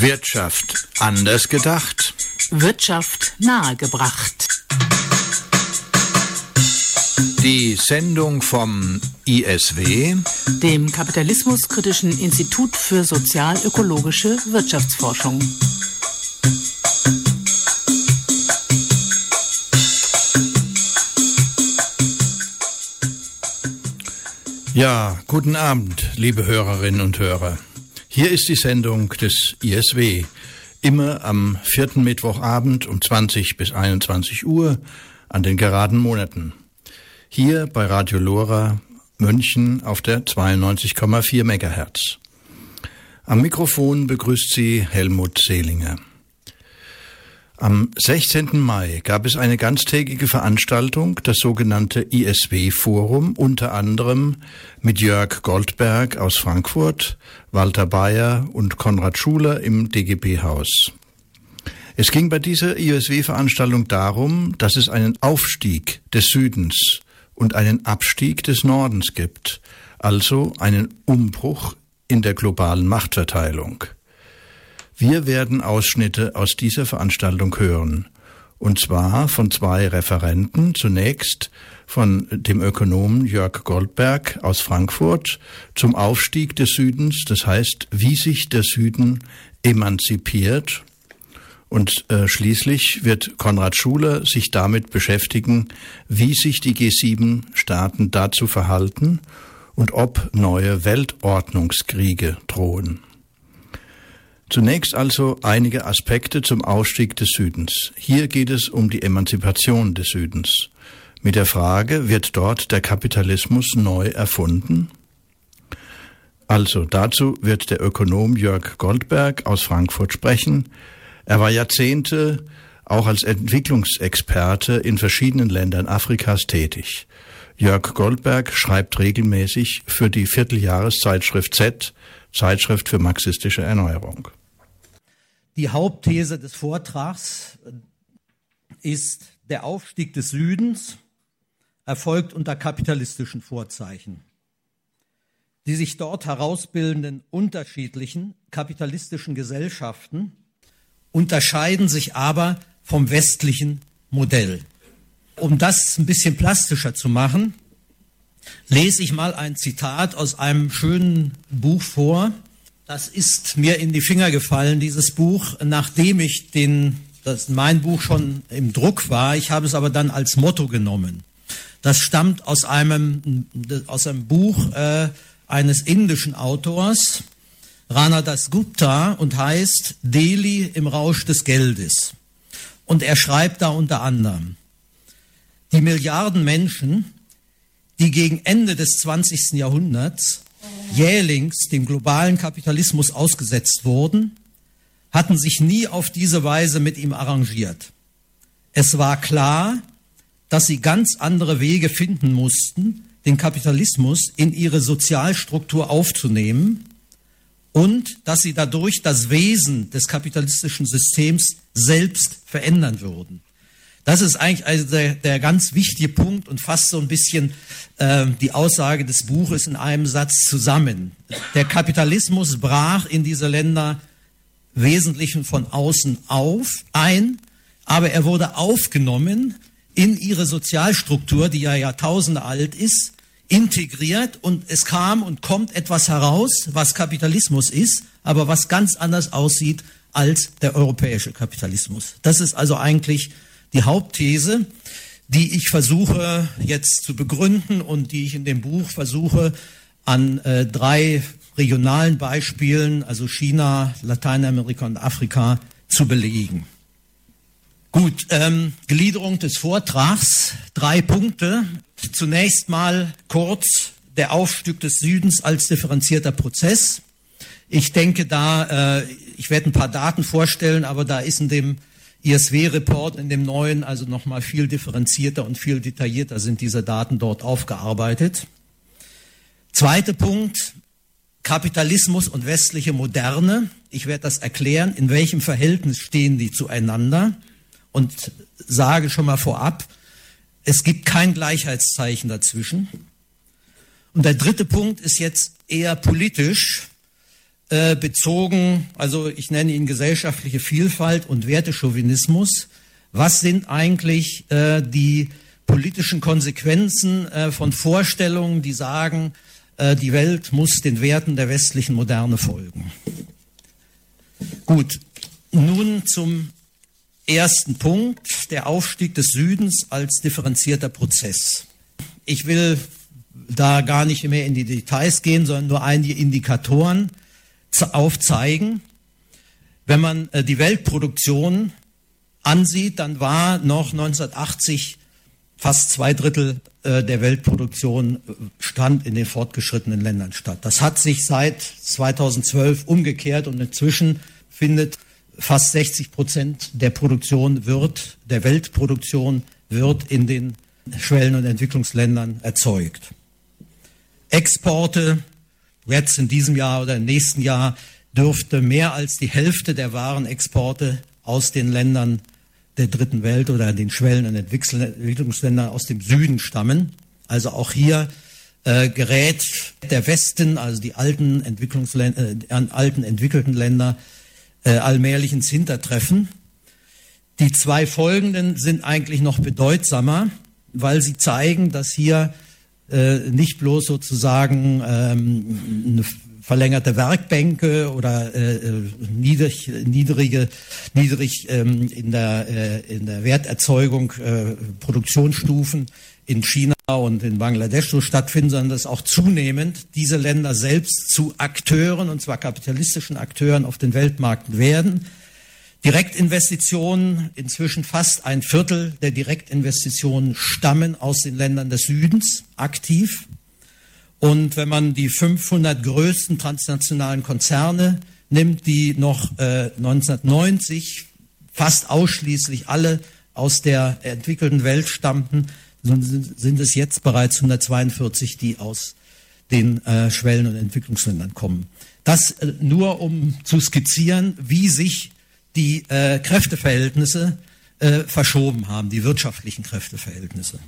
Wirtschaft anders gedacht. Wirtschaft nahegebracht. Die Sendung vom ISW, dem Kapitalismuskritischen Institut für sozial-ökologische Wirtschaftsforschung. Ja, guten Abend, liebe Hörerinnen und Hörer. Hier ist die Sendung des ISW. Immer am vierten Mittwochabend um 20 bis 21 Uhr an den geraden Monaten. Hier bei Radio Lora München auf der 92,4 Megahertz. Am Mikrofon begrüßt sie Helmut Seelinger. Am 16. Mai gab es eine ganztägige Veranstaltung, das sogenannte ISW-Forum, unter anderem mit Jörg Goldberg aus Frankfurt, Walter Bayer und Konrad Schuler im DGB-Haus. Es ging bei dieser ISW-Veranstaltung darum, dass es einen Aufstieg des Südens und einen Abstieg des Nordens gibt, also einen Umbruch in der globalen Machtverteilung. Wir werden Ausschnitte aus dieser Veranstaltung hören. Und zwar von zwei Referenten. Zunächst von dem Ökonomen Jörg Goldberg aus Frankfurt zum Aufstieg des Südens, das heißt, wie sich der Süden emanzipiert. Und äh, schließlich wird Konrad Schuler sich damit beschäftigen, wie sich die G7-Staaten dazu verhalten und ob neue Weltordnungskriege drohen. Zunächst also einige Aspekte zum Ausstieg des Südens. Hier geht es um die Emanzipation des Südens. Mit der Frage, wird dort der Kapitalismus neu erfunden? Also dazu wird der Ökonom Jörg Goldberg aus Frankfurt sprechen. Er war Jahrzehnte auch als Entwicklungsexperte in verschiedenen Ländern Afrikas tätig. Jörg Goldberg schreibt regelmäßig für die Vierteljahreszeitschrift Z, Zeitschrift für marxistische Erneuerung. Die Hauptthese des Vortrags ist, der Aufstieg des Südens erfolgt unter kapitalistischen Vorzeichen. Die sich dort herausbildenden unterschiedlichen kapitalistischen Gesellschaften unterscheiden sich aber vom westlichen Modell. Um das ein bisschen plastischer zu machen, lese ich mal ein Zitat aus einem schönen Buch vor, das ist mir in die Finger gefallen, dieses Buch, nachdem ich den, das mein Buch schon im Druck war. Ich habe es aber dann als Motto genommen. Das stammt aus einem, aus einem Buch äh, eines indischen Autors, Rana Das Gupta, und heißt Delhi im Rausch des Geldes. Und er schreibt da unter anderem, die Milliarden Menschen, die gegen Ende des 20. Jahrhunderts jählings dem globalen Kapitalismus ausgesetzt wurden, hatten sich nie auf diese Weise mit ihm arrangiert. Es war klar, dass sie ganz andere Wege finden mussten, den Kapitalismus in ihre Sozialstruktur aufzunehmen und dass sie dadurch das Wesen des kapitalistischen Systems selbst verändern würden. Das ist eigentlich also der, der ganz wichtige Punkt und fasst so ein bisschen äh, die Aussage des Buches in einem Satz zusammen. Der Kapitalismus brach in diese Länder Wesentlichen von außen auf, ein, aber er wurde aufgenommen in ihre Sozialstruktur, die ja Jahrtausende alt ist, integriert und es kam und kommt etwas heraus, was Kapitalismus ist, aber was ganz anders aussieht als der europäische Kapitalismus. Das ist also eigentlich die Hauptthese, die ich versuche jetzt zu begründen und die ich in dem Buch versuche an äh, drei regionalen Beispielen, also China, Lateinamerika und Afrika, zu belegen. Gut, ähm, Gliederung des Vortrags, drei Punkte. Zunächst mal kurz der Aufstieg des Südens als differenzierter Prozess. Ich denke da, äh, ich werde ein paar Daten vorstellen, aber da ist in dem ISW-Report in dem neuen, also nochmal viel differenzierter und viel detaillierter sind diese Daten dort aufgearbeitet. Zweiter Punkt, Kapitalismus und westliche Moderne. Ich werde das erklären, in welchem Verhältnis stehen die zueinander und sage schon mal vorab, es gibt kein Gleichheitszeichen dazwischen. Und der dritte Punkt ist jetzt eher politisch. Äh, bezogen, also ich nenne ihn gesellschaftliche Vielfalt und Wertechauvinismus. Was sind eigentlich äh, die politischen Konsequenzen äh, von Vorstellungen, die sagen, äh, die Welt muss den Werten der westlichen Moderne folgen? Gut, nun zum ersten Punkt, der Aufstieg des Südens als differenzierter Prozess. Ich will da gar nicht mehr in die Details gehen, sondern nur einige Indikatoren aufzeigen. Wenn man äh, die Weltproduktion ansieht, dann war noch 1980 fast zwei Drittel äh, der Weltproduktion äh, stand in den fortgeschrittenen Ländern statt. Das hat sich seit 2012 umgekehrt und inzwischen findet fast 60 Prozent der Produktion wird, der Weltproduktion wird in den Schwellen- und Entwicklungsländern erzeugt. Exporte jetzt in diesem Jahr oder im nächsten Jahr dürfte mehr als die Hälfte der Warenexporte aus den Ländern der dritten Welt oder den Schwellen- und Entwicklungsländern aus dem Süden stammen. Also auch hier äh, gerät der Westen, also die alten, Entwicklungsländer, äh, alten entwickelten Länder, äh, allmählich ins Hintertreffen. Die zwei folgenden sind eigentlich noch bedeutsamer, weil sie zeigen, dass hier äh, nicht bloß sozusagen ähm, eine verlängerte Werkbänke oder äh, äh, niedrig, niedrige, niedrig ähm, in, der, äh, in der Werterzeugung äh, Produktionsstufen in China und in Bangladesch so stattfinden, sondern dass auch zunehmend diese Länder selbst zu Akteuren, und zwar kapitalistischen Akteuren auf den Weltmärkten werden Direktinvestitionen, inzwischen fast ein Viertel der Direktinvestitionen stammen aus den Ländern des Südens aktiv. Und wenn man die 500 größten transnationalen Konzerne nimmt, die noch äh, 1990 fast ausschließlich alle aus der entwickelten Welt stammten, sind, es jetzt bereits 142, die aus den äh, Schwellen- und Entwicklungsländern kommen. Das äh, nur um zu skizzieren, wie sich die äh, Kräfteverhältnisse äh, verschoben haben, die wirtschaftlichen Kräfteverhältnisse.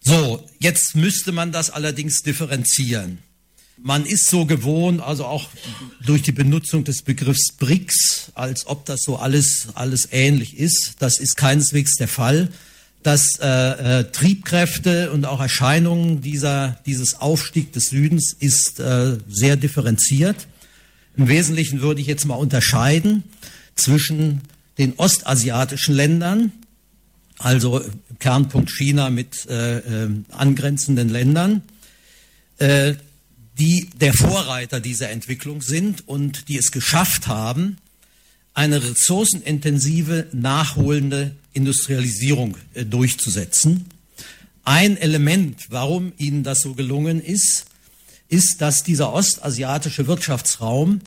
So, jetzt müsste man das allerdings differenzieren. Man ist so gewohnt, also auch durch die Benutzung des Begriffs BRICS, als ob das so alles, alles ähnlich ist. Das ist keineswegs der Fall. Dass äh, äh, Triebkräfte und auch Erscheinungen dieser, dieses Aufstieg des Südens ist äh, sehr differenziert. Im Wesentlichen würde ich jetzt mal unterscheiden zwischen den ostasiatischen Ländern, also Kernpunkt China mit äh, äh, angrenzenden Ländern, äh, die der Vorreiter dieser Entwicklung sind und die es geschafft haben, eine ressourcenintensive, nachholende Industrialisierung äh, durchzusetzen. Ein Element, warum ihnen das so gelungen ist, ist, dass dieser ostasiatische Wirtschaftsraum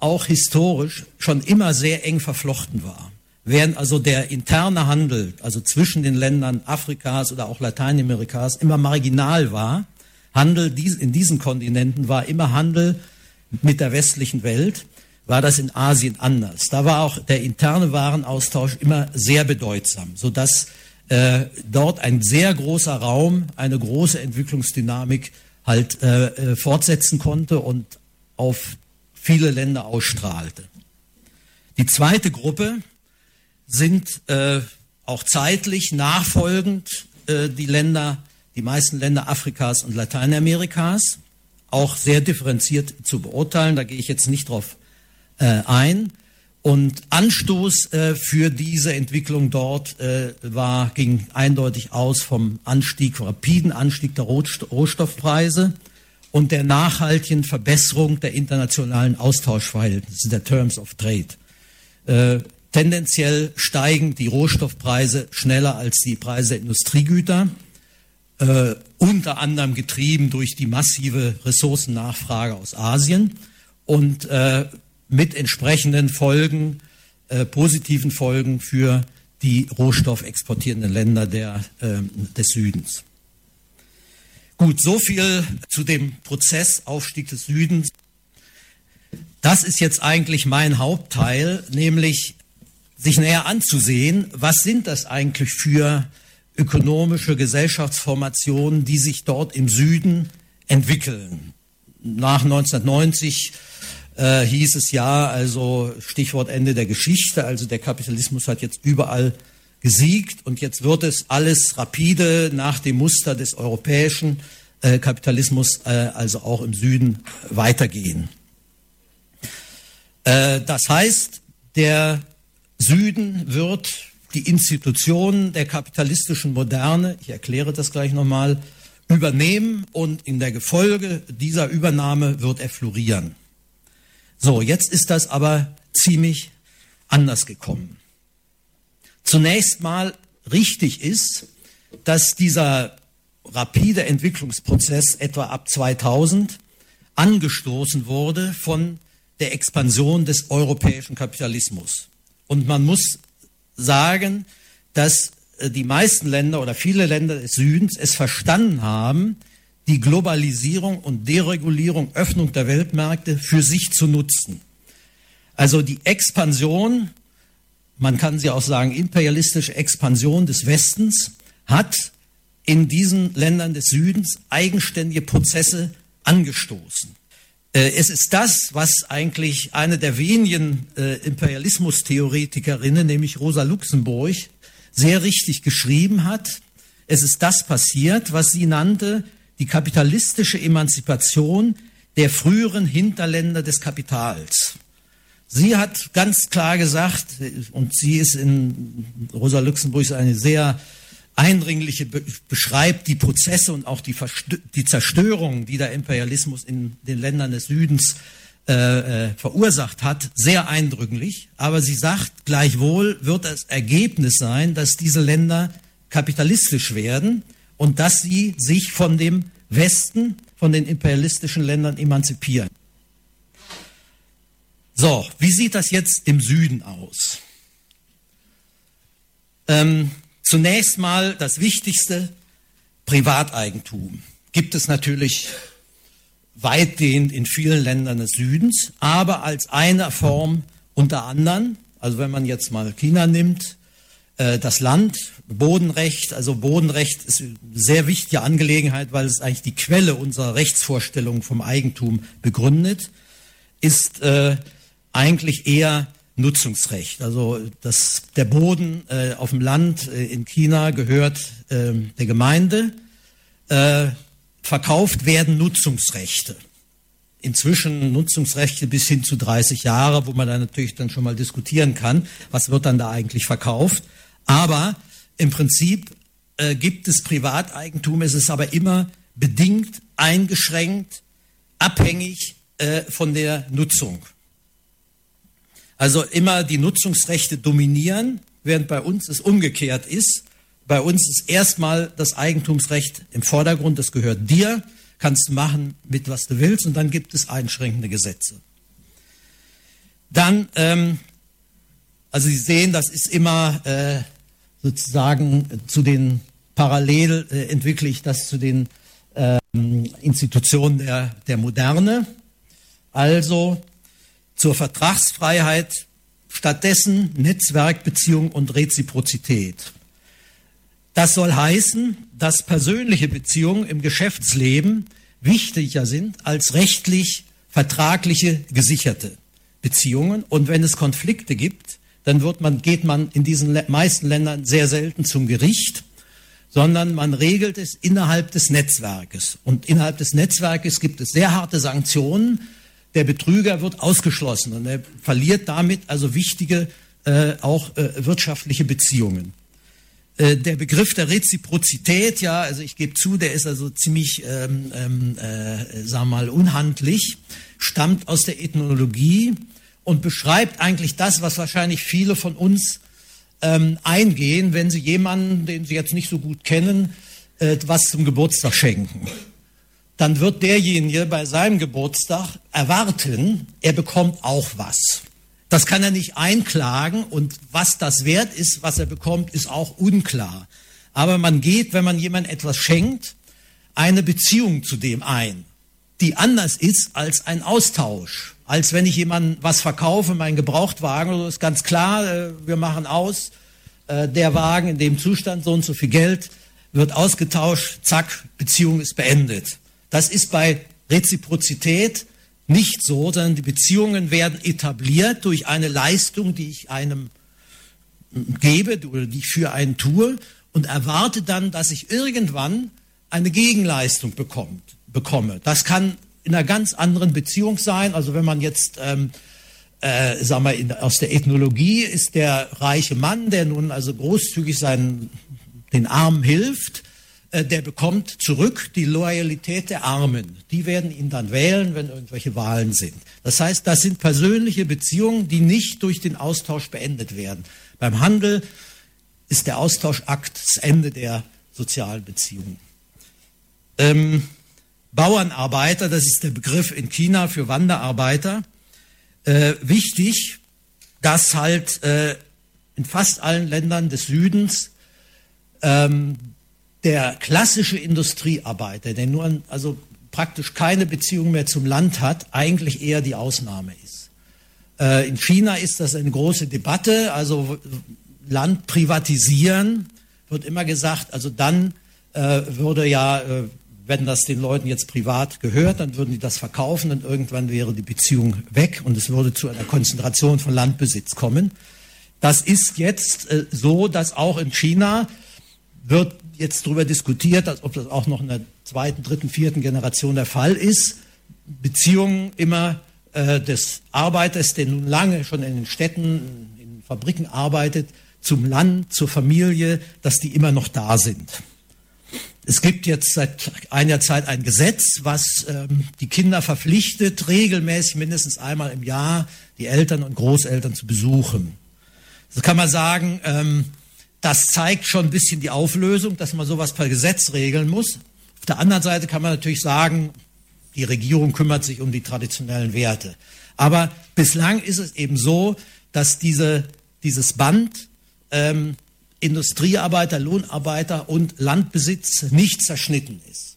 auch historisch schon immer sehr eng verflochten war. Während also der interne Handel, also zwischen den Ländern Afrikas oder auch Lateinamerikas, immer marginal war, Handel in diesen Kontinenten war immer Handel mit der westlichen Welt, war das in Asien anders. Da war auch der interne Warenaustausch immer sehr bedeutsam, sodass äh, dort ein sehr großer Raum, eine große Entwicklungsdynamik halt äh, äh, fortsetzen konnte und auf viele Länder ausstrahlte. Die zweite Gruppe sind äh, auch zeitlich nachfolgend äh, die Länder, die meisten Länder Afrikas und Lateinamerikas, auch sehr differenziert zu beurteilen. Da gehe ich jetzt nicht drauf äh, ein. Und Anstoß äh, für diese Entwicklung dort äh, war, ging eindeutig aus vom Anstieg, rapiden Anstieg der Rohstoffpreise und der nachhaltigen Verbesserung der internationalen Austauschverhältnisse, der Terms of Trade. Äh, tendenziell steigen die Rohstoffpreise schneller als die Preise der Industriegüter, äh, unter anderem getrieben durch die massive Ressourcennachfrage aus Asien und äh, mit entsprechenden Folgen, äh, positiven Folgen für die rohstoffexportierenden Länder der, äh, des Südens. Gut, so viel zu dem Prozess Aufstieg des Südens. Das ist jetzt eigentlich mein Hauptteil, nämlich sich näher anzusehen, was sind das eigentlich für ökonomische Gesellschaftsformationen, die sich dort im Süden entwickeln. nach 1990 äh, hieß es ja, also Stichwort Ende der Geschichte, also der Kapitalismus hat jetzt überall gesiegt und jetzt wird es alles rapide nach dem Muster des europäischen äh, Kapitalismus, äh, also auch im Süden, weitergehen. Äh, das heißt, der Süden wird die Institutionen der kapitalistischen Moderne, ich erkläre das gleich nochmal, übernehmen und in der Gefolge dieser Übernahme wird er florieren. So, jetzt ist das aber ziemlich anders gekommen. Zunächst mal richtig ist, dass dieser rapide Entwicklungsprozess etwa ab 2000 angestoßen wurde von der Expansion des europäischen Kapitalismus. Und man muss sagen, dass äh, die meisten Länder oder viele Länder des Südens es verstanden haben, die Globalisierung und Deregulierung, Öffnung der Weltmärkte für sich zu nutzen. Also die Expansion, man kann sie auch sagen, imperialistische Expansion des Westens hat in diesen Ländern des Südens eigenständige Prozesse angestoßen. Äh, es ist das, was eigentlich eine der wenigen äh, Imperialismustheoretikerinnen, nämlich Rosa Luxemburg, sehr richtig geschrieben hat. Es ist das passiert, was sie nannte, die kapitalistische Emanzipation der früheren Hinterländer des Kapitals. Sie hat ganz klar gesagt, und sie ist in Rosa Luxemburg eine sehr eindringliche beschreibt die Prozesse und auch die, die Zerstörung, die der Imperialismus in den Ländern des Südens äh, äh, verursacht hat, sehr eindrücklich. Aber sie sagt, gleichwohl wird das Ergebnis sein, dass diese Länder kapitalistisch werden und dass sie sich von dem Westen, von den imperialistischen Ländern emanzipieren. So, wie sieht das jetzt im Süden aus? Ähm, Zunächst mal das Wichtigste, Privateigentum. Gibt es natürlich weitgehend in vielen Ländern des Südens, aber als eine Form unter anderem, also wenn man jetzt mal China nimmt, das Land, Bodenrecht, also Bodenrecht ist eine sehr wichtige Angelegenheit, weil es eigentlich die Quelle unserer Rechtsvorstellungen vom Eigentum begründet, ist äh, eigentlich eher Nutzungsrecht. Also das, der Boden äh, auf dem Land äh, in China gehört äh, der Gemeinde. Äh, verkauft werden Nutzungsrechte. Inzwischen Nutzungsrechte bis hin zu 30 Jahre, wo man dann natürlich dann schon mal diskutieren kann, was wird dann da eigentlich verkauft. Aber im Prinzip äh, gibt es Privateigentum, es ist aber immer bedingt, eingeschränkt, abhängig äh, von der Nutzung. Also immer die Nutzungsrechte dominieren, während bei uns es umgekehrt ist. Bei uns ist erstmal das Eigentumsrecht im Vordergrund, das gehört dir, kannst machen mit was du willst und dann gibt es einschränkende Gesetze. Dann, ähm, also Sie sehen, das ist immer äh, sozusagen zu den parallel äh, entwickle ich das zu den ähm, Institutionen der, der Moderne. Also zur Vertragsfreiheit, stattdessen Netzwerkbeziehung und Reziprozität. Das soll heißen, dass persönliche Beziehungen im Geschäftsleben wichtiger sind als rechtlich vertragliche gesicherte Beziehungen. Und wenn es Konflikte gibt, dann wird man, geht man in diesen meisten Ländern sehr selten zum Gericht, sondern man regelt es innerhalb des Netzwerkes. Und innerhalb des Netzwerkes gibt es sehr harte Sanktionen, der Betrüger wird ausgeschlossen und er verliert damit also wichtige äh, auch äh, wirtschaftliche Beziehungen. Äh, der Begriff der Reziprozität, ja, also ich gebe zu, der ist also ziemlich, ähm, ähm, äh, sagen wir mal, unhandlich, stammt aus der Ethnologie und beschreibt eigentlich das, was wahrscheinlich viele von uns ähm, eingehen, wenn sie jemanden, den sie jetzt nicht so gut kennen, äh, was zum Geburtstag schenken dann wird derjenige bei seinem Geburtstag erwarten, er bekommt auch was. Das kann er nicht einklagen und was das wert ist, was er bekommt, ist auch unklar. Aber man geht, wenn man jemand etwas schenkt, eine Beziehung zu dem ein, die anders ist als ein Austausch. Als wenn ich jemandem was verkaufe, meinen Gebrauchtwagen, oder so ist ganz klar, äh, wir machen aus, äh, der Wagen in dem Zustand, so und so viel Geld, wird ausgetauscht, zack, Beziehung ist beendet. Das ist bei Reziprozität nicht so, sondern die Beziehungen werden etabliert durch eine Leistung, die ich einem gebe oder die ich für einen tue und erwarte dann, dass ich irgendwann eine Gegenleistung bekommt, bekomme. Das kann in einer ganz anderen Beziehung sein. Also wenn man jetzt, ähm, äh, sagen wir, in, aus der Ethnologie ist der reiche Mann, der nun also großzügig seinen, den Armen hilft, äh, der bekommt zurück die Loyalität der Armen. Die werden ihn dann wählen, wenn irgendwelche Wahlen sind. Das heißt, das sind persönliche Beziehungen, die nicht durch den Austausch beendet werden. Beim Handel ist der Austauschakt das Ende der sozialen Beziehungen. Ähm, Bauernarbeiter, das ist der Begriff in China für Wanderarbeiter. Äh, wichtig, dass halt äh, in fast allen Ländern des Südens ähm, der klassische Industriearbeiter, der nur also praktisch keine Beziehung mehr zum Land hat, eigentlich eher die Ausnahme ist. Äh, in China ist das eine große Debatte, also Land privatisieren wird immer gesagt, also dann äh, würde ja, äh, wenn das den Leuten jetzt privat gehört, dann würden die das verkaufen und irgendwann wäre die Beziehung weg und es würde zu einer Konzentration von Landbesitz kommen. Das ist jetzt äh, so, dass auch in China wird jetzt darüber diskutiert, ob das auch noch in der zweiten, dritten, vierten Generation der Fall ist. Beziehungen immer äh, des Arbeiters, der nun lange schon in den Städten, in Fabriken arbeitet, zum Land, zur Familie, dass die immer noch da sind. Es gibt jetzt seit einiger Zeit ein Gesetz, was ähm, die Kinder verpflichtet, regelmäßig mindestens einmal im Jahr die Eltern und Großeltern zu besuchen. So kann man sagen, ähm, das zeigt schon ein bisschen die Auflösung, dass man sowas per Gesetz regeln muss. Auf der anderen Seite kann man natürlich sagen, die Regierung kümmert sich um die traditionellen Werte. Aber bislang ist es eben so, dass diese, dieses Band ähm, Industriearbeiter, Lohnarbeiter und Landbesitz nicht zerschnitten ist.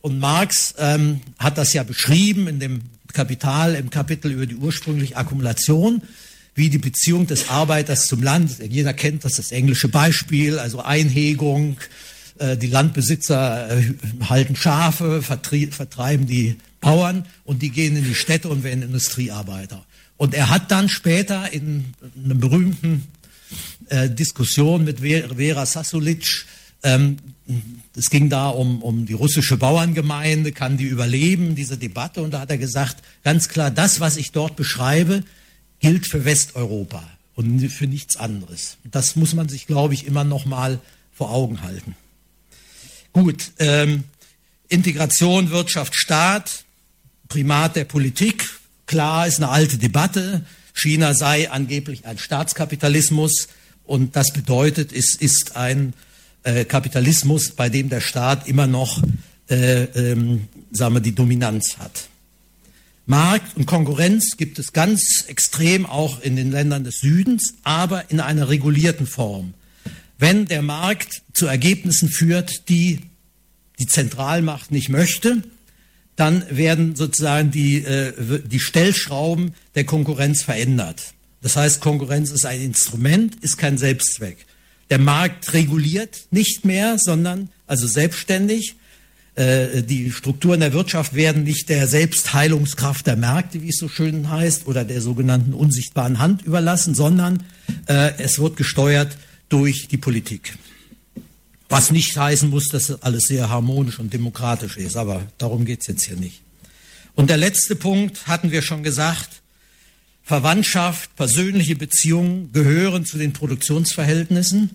Und Marx ähm, hat das ja beschrieben in dem Kapital im Kapitel über die ursprüngliche Akkumulation wie die Beziehung des Arbeiters zum Land. Jeder kennt das, das englische Beispiel, also Einhegung. Äh, die Landbesitzer äh, halten Schafe, vertreiben die Bauern und die gehen in die Städte und werden Industriearbeiter. Und er hat dann später in einer berühmten äh, Diskussion mit Vera Sasulic, ähm, es ging da um, um die russische Bauerngemeinde, kann die überleben, diese Debatte. Und da hat er gesagt, ganz klar, das, was ich dort beschreibe, gilt für Westeuropa und für nichts anderes. Das muss man sich, glaube ich, immer noch mal vor Augen halten. Gut, ähm, Integration Wirtschaft Staat, Primat der Politik, klar ist eine alte Debatte. China sei angeblich ein Staatskapitalismus und das bedeutet, es ist ein äh, Kapitalismus, bei dem der Staat immer noch äh, ähm, sagen wir, die Dominanz hat. Markt und Konkurrenz gibt es ganz extrem auch in den Ländern des Südens, aber in einer regulierten Form. Wenn der Markt zu Ergebnissen führt, die die Zentralmacht nicht möchte, dann werden sozusagen die, äh, die Stellschrauben der Konkurrenz verändert. Das heißt, Konkurrenz ist ein Instrument, ist kein Selbstzweck. Der Markt reguliert nicht mehr, sondern also selbstständig äh, die Strukturen der Wirtschaft werden nicht der Selbstheilungskraft der Märkte, wie es so schön heißt, oder der sogenannten unsichtbaren Hand überlassen, sondern äh, es wird gesteuert durch die Politik. Was nicht heißen muss, dass alles sehr harmonisch und demokratisch ist, aber darum geht es jetzt hier nicht. Und der letzte Punkt hatten wir schon gesagt, Verwandtschaft, persönliche Beziehungen gehören zu den Produktionsverhältnissen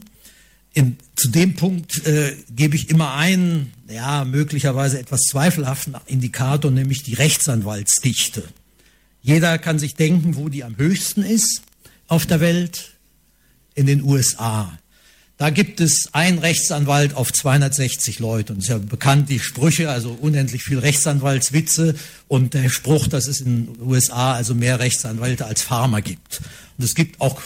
in, zu dem Punkt äh, gebe ich immer einen, ja, möglicherweise etwas zweifelhaften Indikator, nämlich die Rechtsanwaltsdichte. Jeder kann sich denken, wo die am höchsten ist auf der Welt, in den USA. Da gibt es einen Rechtsanwalt auf 260 Leute. Und es ist ja bekannt, die Sprüche, also unendlich viel Rechtsanwaltswitze und der Spruch, dass es in den USA also mehr Rechtsanwälte als Farmer gibt. Und es gibt auch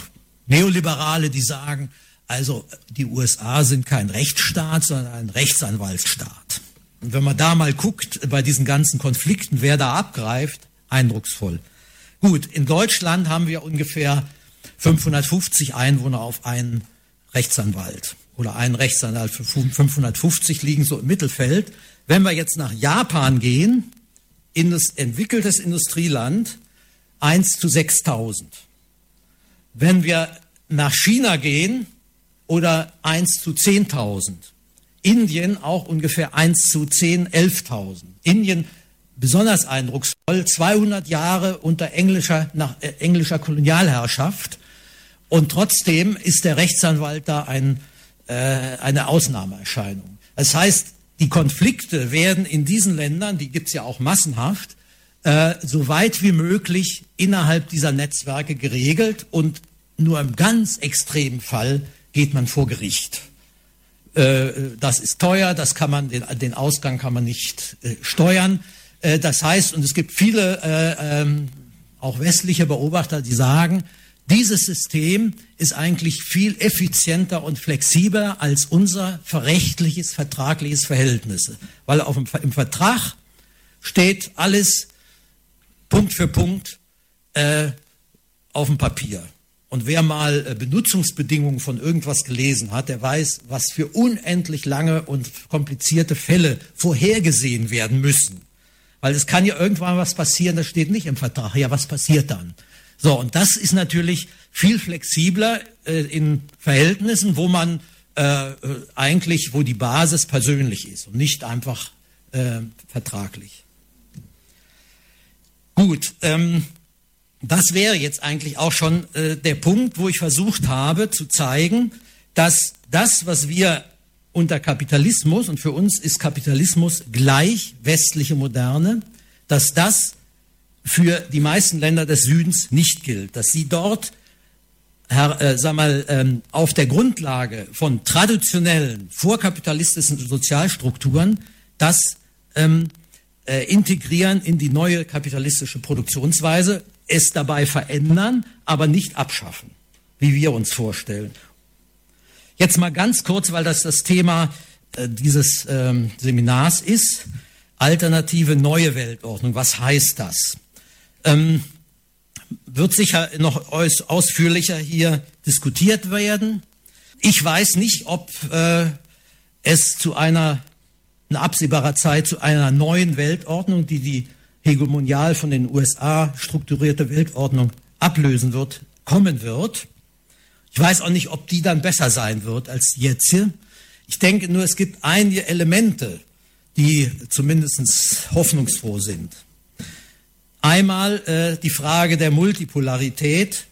Neoliberale, die sagen, also die USA sind kein Rechtsstaat, sondern ein Rechtsanwaltsstaat. Und wenn man da mal guckt bei diesen ganzen Konflikten, wer da abgreift, eindrucksvoll. Gut, in Deutschland haben wir ungefähr 550 Einwohner auf einen Rechtsanwalt oder einen Rechtsanwalt für 550 liegen so im Mittelfeld. Wenn wir jetzt nach Japan gehen, entwickeltes Industrieland 1 zu 6000. Wenn wir nach China gehen oder 1 zu 10.000. Indien auch ungefähr 1 zu 10, 11.000. Indien besonders eindrucksvoll, 200 Jahre unter englischer, nach äh, englischer Kolonialherrschaft. Und trotzdem ist der Rechtsanwalt da ein, äh, eine Ausnahmeerscheinung. Das heißt, die Konflikte werden in diesen Ländern, die gibt's ja auch massenhaft, äh, so weit wie möglich innerhalb dieser Netzwerke geregelt und nur im ganz extremen Fall geht man vor Gericht. Äh, das ist teuer, das kann man, den, den Ausgang kann man nicht äh, steuern. Äh, das heißt, und es gibt viele, ähm, auch westliche Beobachter, die sagen, dieses System ist eigentlich viel effizienter und flexibler als unser verrechtliches, vertragliches Verhältnis. Weil auf dem, im Vertrag steht alles Punkt für Punkt äh, auf dem Papier. Und wer mal äh, Benutzungsbedingungen von irgendwas gelesen hat, der weiß, was für unendlich lange und komplizierte Fälle vorhergesehen werden müssen. Weil es kann ja irgendwann was passieren, das steht nicht im Vertrag. Ja, was passiert dann? So, und das ist natürlich viel flexibler äh, in Verhältnissen, wo man äh, äh eigentlich, wo die Basis persönlich ist und nicht einfach äh, vertraglich. Gut, ähm, das wäre jetzt eigentlich auch schon äh, der Punkt, wo ich versucht habe zu zeigen, dass das, was wir unter Kapitalismus, und für uns ist Kapitalismus gleich westliche Moderne, dass das für die meisten Länder des Südens nicht gilt, dass sie dort Herr, äh, sag mal, ähm, auf der Grundlage von traditionellen vorkapitalistischen Sozialstrukturen das ähm, äh, integrieren in die neue kapitalistische Produktionsweise es dabei verändern, aber nicht abschaffen, wie wir uns vorstellen. Jetzt mal ganz kurz, weil das das Thema äh, dieses ähm, Seminars ist. Alternative neue Weltordnung. Was heißt das? Ähm, wird sicher noch aus, ausführlicher hier diskutiert werden. Ich weiß nicht, ob äh, es zu einer in absehbarer Zeit zu einer neuen Weltordnung, die die hegemonial von den USA strukturierte Weltordnung ablösen wird, kommen wird. Ich weiß auch nicht, ob die dann besser sein wird als jetzt hier. Ich denke nur, es gibt einige Elemente, die zumindest hoffnungsfroh sind. Einmal äh, die Frage der Multipolarität.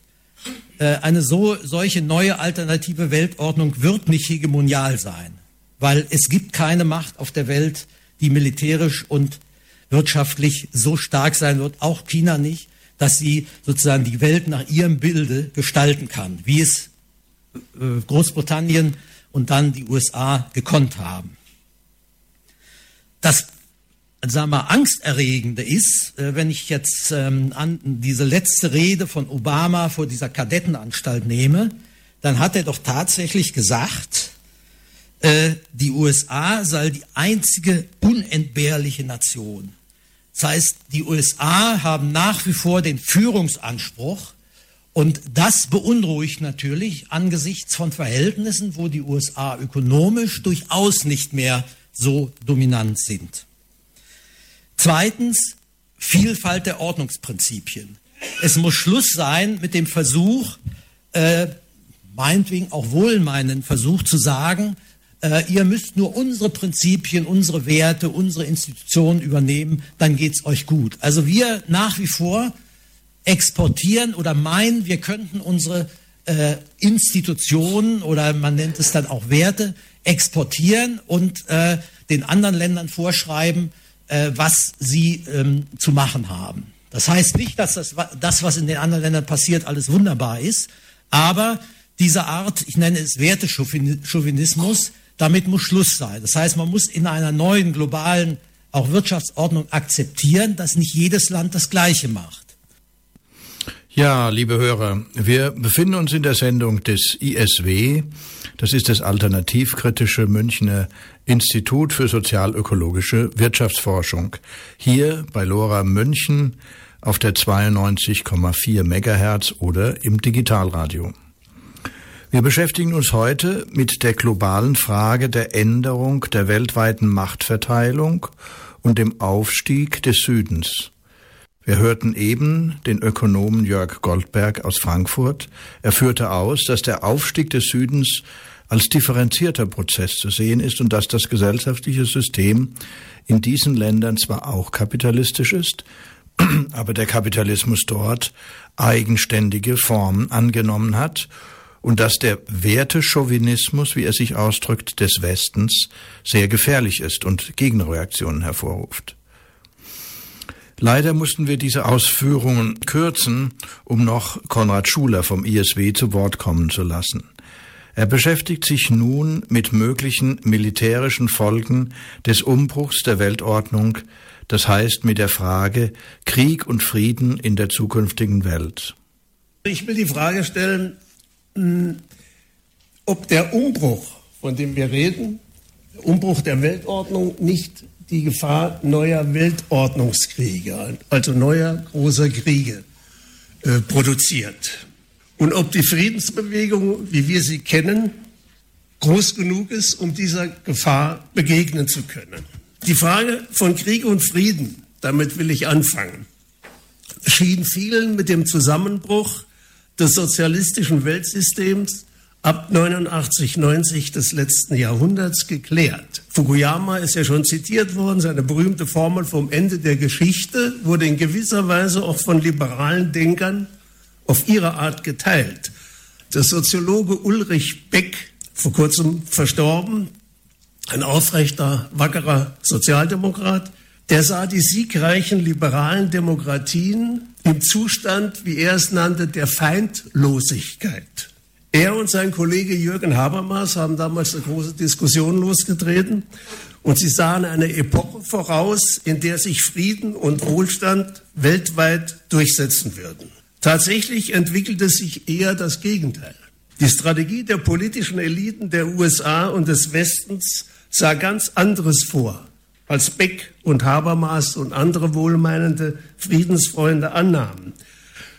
Äh, eine so, solche neue alternative Weltordnung wird nicht hegemonial sein, weil es gibt keine Macht auf der Welt, die militärisch und wirtschaftlich so stark sein wird, auch China nicht, dass sie sozusagen die Welt nach ihrem Bilde gestalten kann, wie es äh, Großbritannien und dann die USA gekonnt haben. Das sagen wir, angsterregende ist, äh, wenn ich jetzt ähm, an diese letzte Rede von Obama vor dieser Kadettenanstalt nehme, dann hat er doch tatsächlich gesagt, äh, die USA sei die einzige unentbehrliche Nation. Das heißt, die USA haben nach wie vor den Führungsanspruch und das beunruhigt natürlich angesichts von Verhältnissen, wo die USA ökonomisch durchaus nicht mehr so dominant sind. Zweitens, Vielfalt der Ordnungsprinzipien. Es muss Schluss sein mit dem Versuch, äh, meinetwegen auch wohlmeinenden Versuch zu sagen, äh, ihr müsst nur unsere Prinzipien, unsere Werte, unsere Institutionen übernehmen, dann geht's euch gut. Also wir nach wie vor exportieren oder meinen, wir könnten unsere äh, Institutionen oder man nennt es dann auch Werte exportieren und äh, den anderen Ländern vorschreiben, äh, was sie ähm, zu machen haben. Das heißt nicht, dass das, das, was in den anderen Ländern passiert, alles wunderbar ist, aber diese Art, ich nenne es Wertechauvinismus, damit muss Schluss sein. Das heißt, man muss in einer neuen globalen auch Wirtschaftsordnung akzeptieren, dass nicht jedes Land das Gleiche macht. Ja, liebe Hörer, wir befinden uns in der Sendung des ISW. Das ist das alternativkritische Münchner Institut für sozialökologische Wirtschaftsforschung. Hier bei LoRa München auf der 92,4 Megahertz oder im Digitalradio. Wir beschäftigen uns heute mit der globalen Frage der Änderung der weltweiten Machtverteilung und dem Aufstieg des Südens. Wir hörten eben den Ökonomen Jörg Goldberg aus Frankfurt. Er führte aus, dass der Aufstieg des Südens als differenzierter Prozess zu sehen ist und dass das gesellschaftliche System in diesen Ländern zwar auch kapitalistisch ist, aber der Kapitalismus dort eigenständige Formen angenommen hat und dass der Wertechauvinismus, wie er sich ausdrückt, des Westens sehr gefährlich ist und Gegenreaktionen hervorruft. Leider mussten wir diese Ausführungen kürzen, um noch Konrad Schuler vom ISW zu Wort kommen zu lassen. Er beschäftigt sich nun mit möglichen militärischen Folgen des Umbruchs der Weltordnung, das heißt mit der Frage Krieg und Frieden in der zukünftigen Welt. Ich will die Frage stellen, hm, ob der Umbruch, von dem wir reden, der Umbruch der Weltordnung nicht die Gefahr neuer Weltordnungskriege, also neuer großer Kriege, äh, produziert. Und ob die Friedensbewegung, wie wir sie kennen, groß genug ist, um dieser Gefahr begegnen zu können. Die Frage von Krieg und Frieden, damit will ich anfangen, schien vielen mit dem Zusammenbruch des sozialistischen Weltsystems ab 89, 90 des letzten Jahrhunderts geklärt. Fukuyama ist ja schon zitiert worden, seine berühmte Formel vom Ende der Geschichte wurde in gewisser Weise auch von liberalen Denkern auf ihre Art geteilt. Der Soziologe Ulrich Beck, vor kurzem verstorben, ein aufrechter, wackerer Sozialdemokrat, der sah die siegreichen liberalen Demokratien im Zustand, wie er es nannte, der Feindlosigkeit. Er und sein Kollege Jürgen Habermas haben damals eine große Diskussion losgetreten und sie sahen eine Epoche voraus, in der sich Frieden und Wohlstand weltweit durchsetzen würden. Tatsächlich entwickelte sich eher das Gegenteil. Die Strategie der politischen Eliten der USA und des Westens sah ganz anderes vor, als Beck und Habermas und andere wohlmeinende Friedensfreunde annahmen.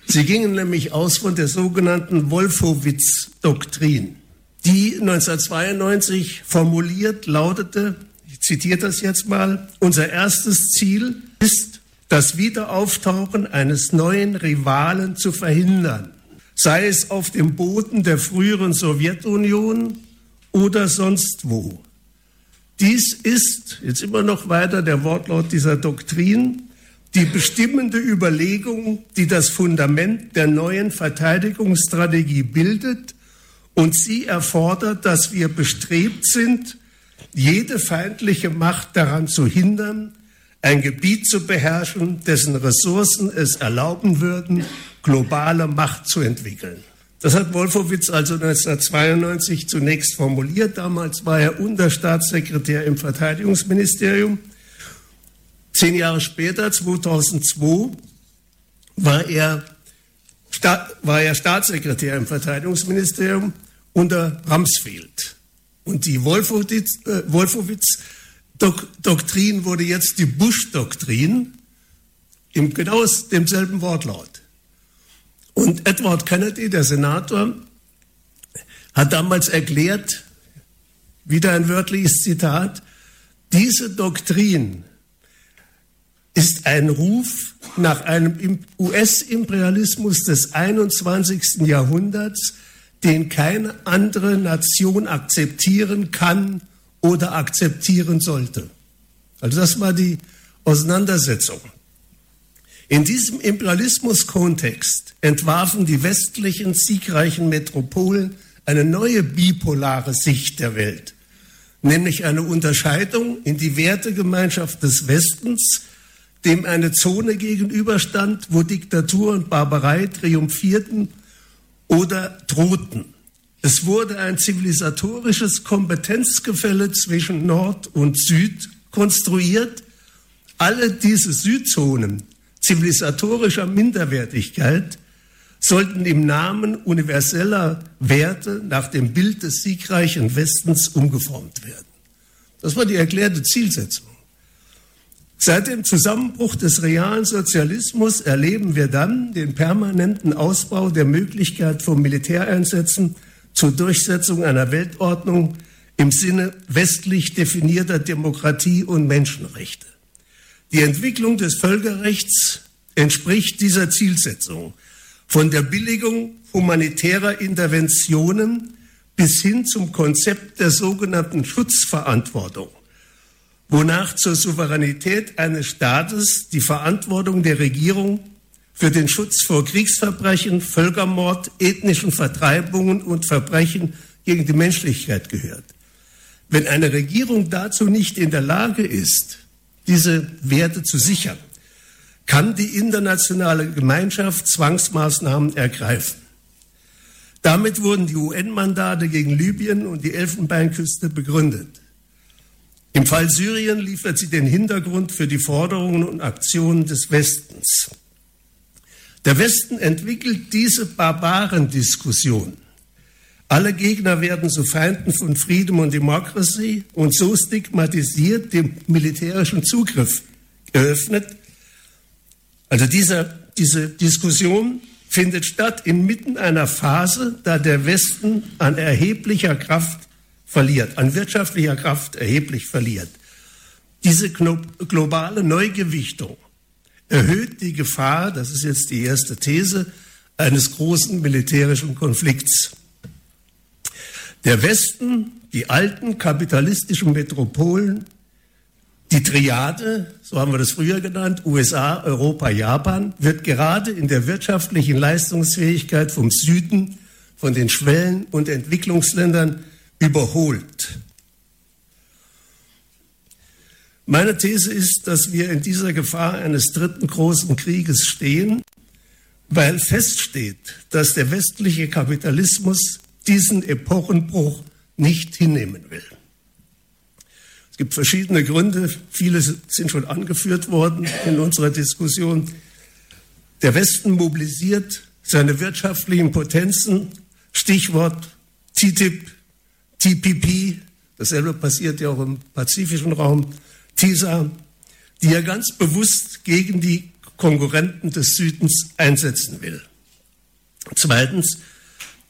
Sie gingen nämlich aus von der sogenannten Wolfowitz-Doktrin, die 1992 formuliert lautete, ich zitiere das jetzt mal, unser erstes Ziel ist, das Wiederauftauchen eines neuen Rivalen zu verhindern, sei es auf dem Boden der früheren Sowjetunion oder sonst wo. Dies ist, jetzt immer noch weiter der Wortlaut dieser Doktrin, die bestimmende Überlegung, die das Fundament der neuen Verteidigungsstrategie bildet und sie erfordert, dass wir bestrebt sind, jede feindliche Macht daran zu hindern, ein Gebiet zu beherrschen, dessen Ressourcen es erlauben würden, globale Macht zu entwickeln. Das hat Wolfowitz also 1992 zunächst formuliert. Damals war er Unterstaatssekretär im Verteidigungsministerium. Zehn Jahre später, 2002, war er, war er Staatssekretär im Verteidigungsministerium unter Rumsfeld. Und die Wolfowitz-Doktrin äh, wurde jetzt die Bush-Doktrin im genau demselben Wortlaut. Und Edward Kennedy, der Senator, hat damals erklärt, wieder ein wörtliches Zitat, diese Doktrin ist ein Ruf nach einem US-Imperialismus des 21. Jahrhunderts, den keine andere Nation akzeptieren kann oder akzeptieren sollte. Also das war die Auseinandersetzung. In diesem Imperialismus-Kontext entwarfen die westlichen siegreichen Metropolen eine neue bipolare Sicht der Welt, nämlich eine Unterscheidung in die Wertegemeinschaft des Westens dem eine Zone gegenüberstand, wo Diktatur und Barbarei triumphierten oder drohten. Es wurde ein zivilisatorisches Kompetenzgefälle zwischen Nord und Süd konstruiert. Alle diese Südzonen zivilisatorischer Minderwertigkeit sollten im Namen universeller Werte nach dem Bild des siegreichen Westens umgeformt werden. Das war die erklärte Zielsetzung. Seit dem Zusammenbruch des realen Sozialismus erleben wir dann den permanenten Ausbau der Möglichkeit von Militäreinsätzen zur Durchsetzung einer Weltordnung im Sinne westlich definierter Demokratie und Menschenrechte. Die Entwicklung des Völkerrechts entspricht dieser Zielsetzung. Von der Billigung humanitärer Interventionen bis hin zum Konzept der sogenannten Schutzverantwortung, wonach zur Souveränität eines Staates die Verantwortung der Regierung für den Schutz vor Kriegsverbrechen, Völkermord, ethnischen Vertreibungen und Verbrechen gegen die Menschlichkeit gehört. Wenn eine Regierung dazu nicht in der Lage ist, diese Werte zu sichern, kann die internationale Gemeinschaft Zwangsmaßnahmen ergreifen. Damit wurden die UN-Mandate gegen Libyen und die Elfenbeinküste begründet. Im Fall Syrien liefert sie den Hintergrund für die Forderungen und Aktionen des Westens. Der Westen entwickelt diese Barbarendiskussion. Alle Gegner werden zu Feinden von Frieden und Demokratie und so stigmatisiert dem militärischen Zugriff geöffnet. Also dieser, diese Diskussion findet statt inmitten einer Phase, da der Westen an erheblicher Kraft verliert, an wirtschaftlicher Kraft erheblich verliert. Diese globale Neugewichtung erhöht die Gefahr, das ist jetzt die erste These, eines großen militärischen Konflikts. Der Westen, die alten kapitalistischen Metropolen, die Triade, so haben wir das früher genannt, USA, Europa, Japan, wird gerade in der wirtschaftlichen Leistungsfähigkeit vom Süden, von den Schwellen- und Entwicklungsländern überholt. Meine These ist, dass wir in dieser Gefahr eines dritten großen Krieges stehen, weil feststeht, dass der westliche Kapitalismus diesen Epochenbruch nicht hinnehmen will. Gibt verschiedene Gründe, viele sind schon angeführt worden in unserer Diskussion. Der Westen mobilisiert seine wirtschaftlichen Potenzen, Stichwort TTIP, TPP, dasselbe passiert ja auch im pazifischen Raum, TISA, die er ganz bewusst gegen die Konkurrenten des Südens einsetzen will. Zweitens,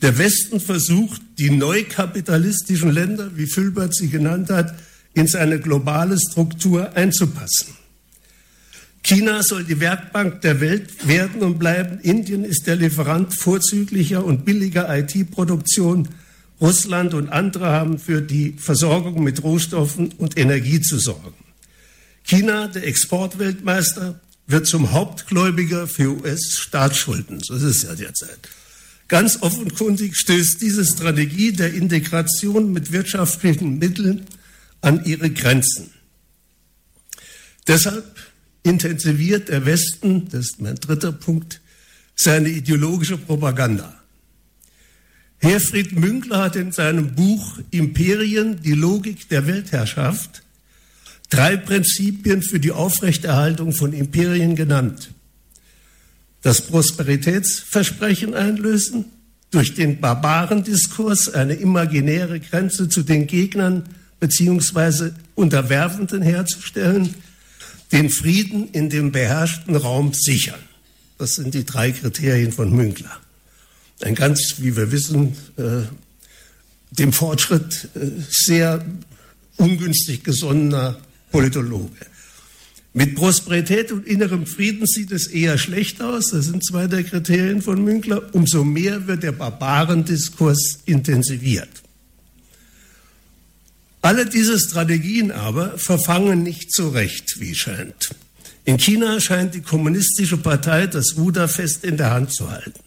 der Westen versucht, die neukapitalistischen Länder, wie Fülbert sie genannt hat, in seine globale Struktur einzupassen. China soll die Werkbank der Welt werden und bleiben. Indien ist der Lieferant vorzüglicher und billiger IT-Produktion. Russland und andere haben für die Versorgung mit Rohstoffen und Energie zu sorgen. China, der Exportweltmeister, wird zum Hauptgläubiger für US-Staatsschulden. So ist es ja derzeit. Ganz offenkundig stößt diese Strategie der Integration mit wirtschaftlichen Mitteln an ihre Grenzen. Deshalb intensiviert der Westen, das ist mein dritter Punkt, seine ideologische Propaganda. Herfried Münkler hat in seinem Buch Imperien, die Logik der Weltherrschaft, drei Prinzipien für die Aufrechterhaltung von Imperien genannt. Das Prosperitätsversprechen einlösen, durch den Barbarendiskurs eine imaginäre Grenze zu den Gegnern beziehungsweise Unterwerfenden herzustellen, den Frieden in dem beherrschten Raum sichern. Das sind die drei Kriterien von Münkler. Ein ganz, wie wir wissen, äh, dem Fortschritt äh, sehr ungünstig gesonnener Politologe. Mit Prosperität und innerem Frieden sieht es eher schlecht aus. Das sind zwei der Kriterien von Münkler. Umso mehr wird der Barbarendiskurs intensiviert. Alle diese Strategien aber verfangen nicht so recht, wie scheint. In China scheint die kommunistische Partei das Ruder fest in der Hand zu halten.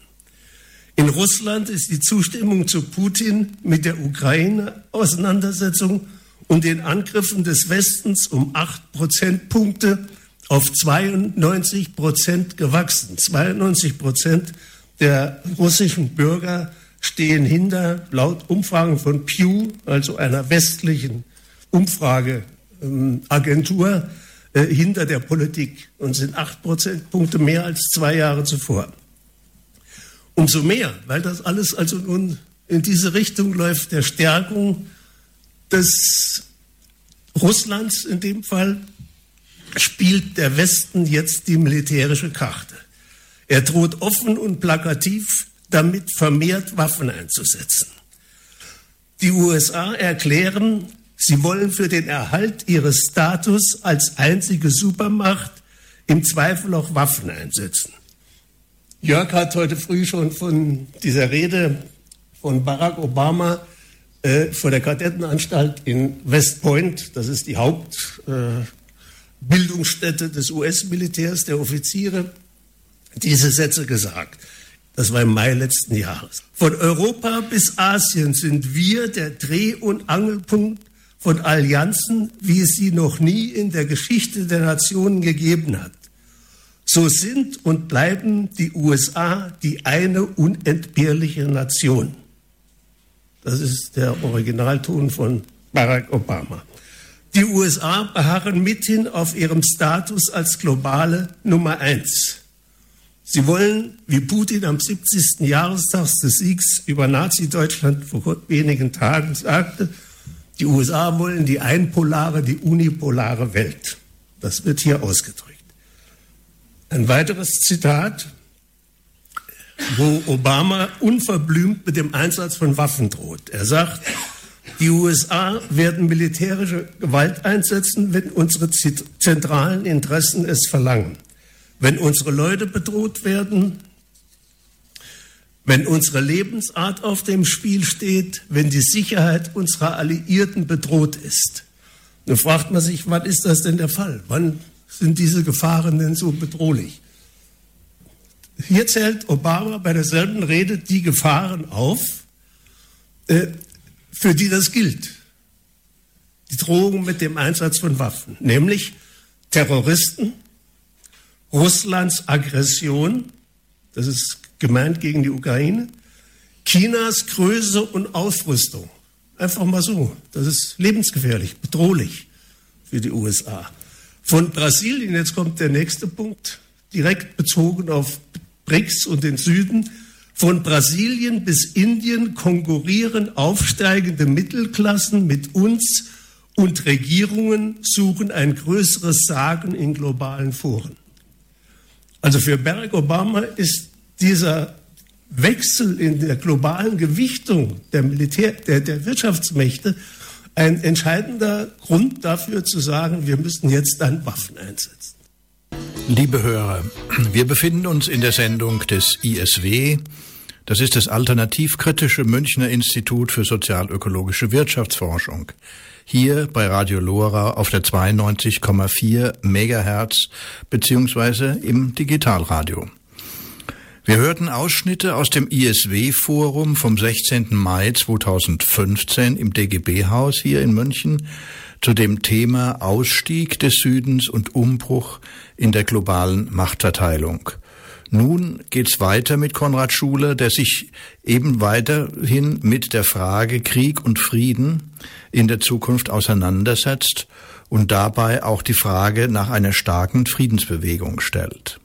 In Russland ist die Zustimmung zu Putin mit der Ukraine-Auseinandersetzung und den Angriffen des Westens um acht Prozentpunkte auf 92 Prozent gewachsen. 92 Prozent der russischen Bürger stehen hinter, laut Umfragen von Pew, also einer westlichen Umfrageagentur, äh, hinter der Politik und sind acht Prozentpunkte mehr als zwei Jahre zuvor. Umso mehr, weil das alles also nun in diese Richtung läuft, der Stärkung des Russlands in dem Fall, spielt der Westen jetzt die militärische Karte. Er droht offen und plakativ damit vermehrt Waffen einzusetzen. Die USA erklären, Sie wollen für den Erhalt ihres Status als einzige Supermacht im Zweifel auch Waffen einsetzen. Jörg hat heute früh schon von dieser Rede von Barack Obama äh, vor der Kadettenanstalt in West Point, das ist die Hauptbildungsstätte äh, des US-Militärs, der Offiziere, diese Sätze gesagt. Das war im Mai letzten Jahres. Von Europa bis Asien sind wir der Dreh- und Angelpunkt von Allianzen, wie es sie noch nie in der Geschichte der Nationen gegeben hat. So sind und bleiben die USA die eine unentbehrliche Nation. Das ist der Originalton von Barack Obama. Die USA beharren mithin auf ihrem Status als globale Nummer eins. Sie wollen, wie Putin am 70. Jahrestag des Siegs über Nazi-Deutschland vor wenigen Tagen sagte, die USA wollen die einpolare, die unipolare Welt. Das wird hier ausgedrückt. Ein weiteres Zitat, wo Obama unverblümt mit dem Einsatz von Waffen droht. Er sagt, die USA werden militärische Gewalt einsetzen, wenn unsere zentralen Interessen es verlangen. Wenn unsere Leute bedroht werden, wenn unsere Lebensart auf dem Spiel steht, wenn die Sicherheit unserer Alliierten bedroht ist. Nun fragt man sich, wann ist das denn der Fall? Wann sind diese Gefahren denn so bedrohlich? Hier zählt Obama bei derselben Rede die Gefahren auf, äh, für die das gilt. Die Drohung mit dem Einsatz von Waffen, nämlich Terroristen, Russlands Aggression, das ist gemeint gegen die Ukraine, Chinas Größe und Aufrüstung. Einfach mal so. Das ist lebensgefährlich, bedrohlich für die USA. Von Brasilien, jetzt kommt der nächste Punkt, direkt bezogen auf BRICS und den Süden, von Brasilien bis Indien konkurrieren aufsteigende Mittelklassen mit uns und Regierungen suchen ein größeres Sagen in globalen Foren. Also für Barack Obama ist dieser Wechsel in der globalen Gewichtung der, Militär, der, der Wirtschaftsmächte ein entscheidender Grund dafür zu sagen, wir müssen jetzt dann Waffen einsetzen. Liebe Hörer, wir befinden uns in der Sendung des ISW. Das ist das alternativkritische Münchner Institut für sozialökologische Wirtschaftsforschung. Hier bei Radio Lora auf der 92,4 Megahertz beziehungsweise im Digitalradio. Wir hörten Ausschnitte aus dem ISW-Forum vom 16. Mai 2015 im DGB-Haus hier in München zu dem Thema Ausstieg des Südens und Umbruch in der globalen Machtverteilung. Nun geht's weiter mit Konrad Schuler, der sich eben weiterhin mit der Frage Krieg und Frieden in der Zukunft auseinandersetzt und dabei auch die Frage nach einer starken Friedensbewegung stellt.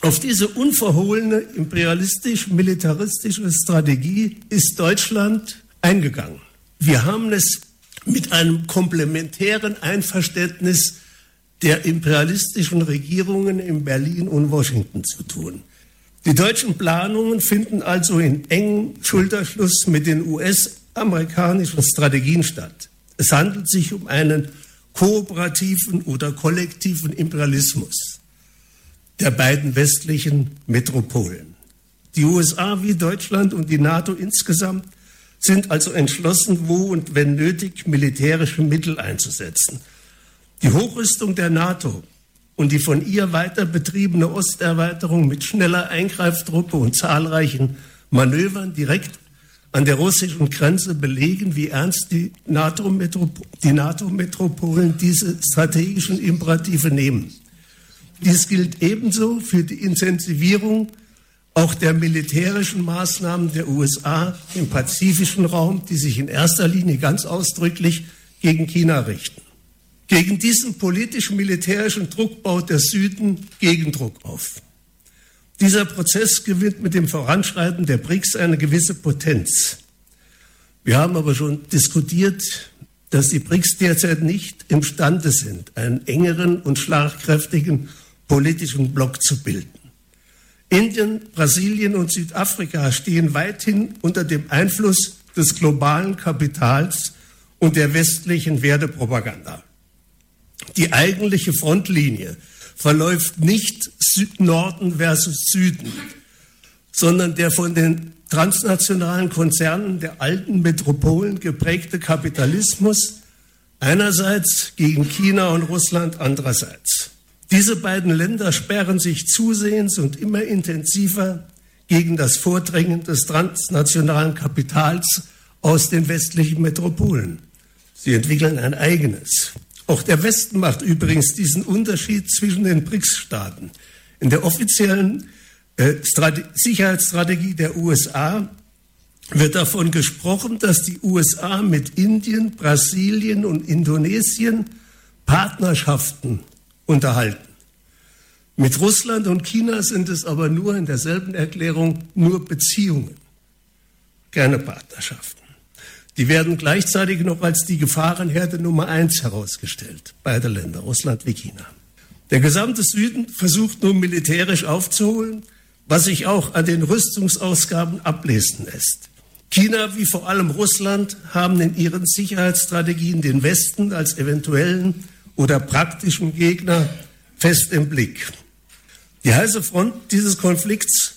Auf diese unverhohlene imperialistisch-militaristische Strategie ist Deutschland eingegangen. Wir haben es mit einem komplementären Einverständnis der imperialistischen Regierungen in Berlin und Washington zu tun. Die deutschen Planungen finden also in engem Schulterschluss mit den US-amerikanischen Strategien statt. Es handelt sich um einen kooperativen oder kollektiven Imperialismus der beiden westlichen Metropolen. Die USA wie Deutschland und die NATO insgesamt sind also entschlossen, wo und wenn nötig militärische Mittel einzusetzen. Die Hochrüstung der NATO und die von ihr weiter betriebene Osterweiterung mit schneller Eingreiftruppe und zahlreichen Manövern direkt an der russischen Grenze belegen, wie ernst die NATO-Metropolen NATO diese strategischen Imperative nehmen. Dies gilt ebenso für die Intensivierung auch der militärischen Maßnahmen der USA im pazifischen Raum, die sich in erster Linie ganz ausdrücklich gegen China richten. Gegen diesen politisch-militärischen Druck baut der Süden Gegendruck auf. Dieser Prozess gewinnt mit dem Voranschreiten der BRICS eine gewisse Potenz. Wir haben aber schon diskutiert, dass die BRICS derzeit nicht imstande sind, einen engeren und schlagkräftigen politischen Block zu bilden. Indien, Brasilien und Südafrika stehen weithin unter dem Einfluss des globalen Kapitals und der westlichen Werdepropaganda. Die eigentliche Frontlinie verläuft nicht Norden versus Süden, sondern der von den transnationalen Konzernen der alten Metropolen geprägte Kapitalismus einerseits gegen China und Russland andererseits. Diese beiden Länder sperren sich zusehends und immer intensiver gegen das Vordrängen des transnationalen Kapitals aus den westlichen Metropolen. Sie entwickeln ein eigenes. Auch der Westen macht übrigens diesen Unterschied zwischen den BRICS-Staaten. In der offiziellen äh, Sicherheitsstrategie der USA wird davon gesprochen, dass die USA mit Indien, Brasilien und Indonesien Partnerschaften unterhalten. Mit Russland und China sind es aber nur in derselben Erklärung nur Beziehungen, keine Partnerschaften. Die werden gleichzeitig noch als die Gefahrenherde Nummer eins herausgestellt, beide Länder, Russland wie China. Der gesamte Süden versucht nun militärisch aufzuholen, was sich auch an den Rüstungsausgaben ablesen lässt. China wie vor allem Russland haben in ihren Sicherheitsstrategien den Westen als eventuellen oder praktischen Gegner fest im Blick. Die heiße Front dieses Konflikts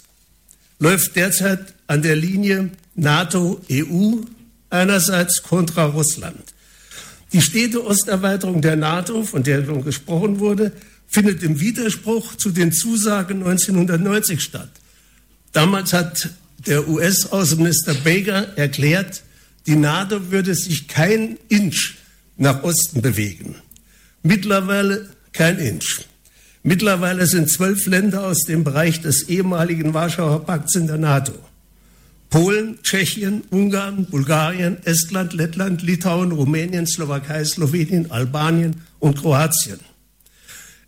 läuft derzeit an der Linie NATO-EU einerseits kontra Russland. Die stete Osterweiterung der NATO, von der schon gesprochen wurde, findet im Widerspruch zu den Zusagen 1990 statt. Damals hat der US-Außenminister Baker erklärt, die NATO würde sich kein Inch nach Osten bewegen. Mittlerweile kein Inch. Mittlerweile sind zwölf Länder aus dem Bereich des ehemaligen Warschauer Pakts in der NATO. Polen, Tschechien, Ungarn, Bulgarien, Estland, Lettland, Litauen, Rumänien, Slowakei, Slowenien, Albanien und Kroatien.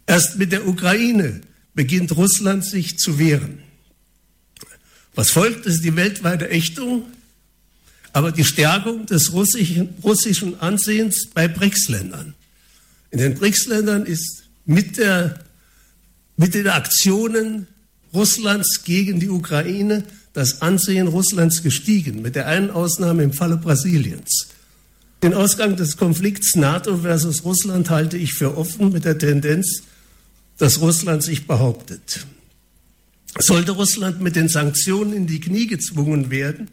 Erst mit der Ukraine beginnt Russland sich zu wehren. Was folgt, ist die weltweite Ächtung, aber die Stärkung des russischen, russischen Ansehens bei BRICS-Ländern. In den BRICS-Ländern ist mit, der, mit den Aktionen Russlands gegen die Ukraine das Ansehen Russlands gestiegen, mit der einen Ausnahme im Falle Brasiliens. Den Ausgang des Konflikts NATO versus Russland halte ich für offen mit der Tendenz, dass Russland sich behauptet. Sollte Russland mit den Sanktionen in die Knie gezwungen werden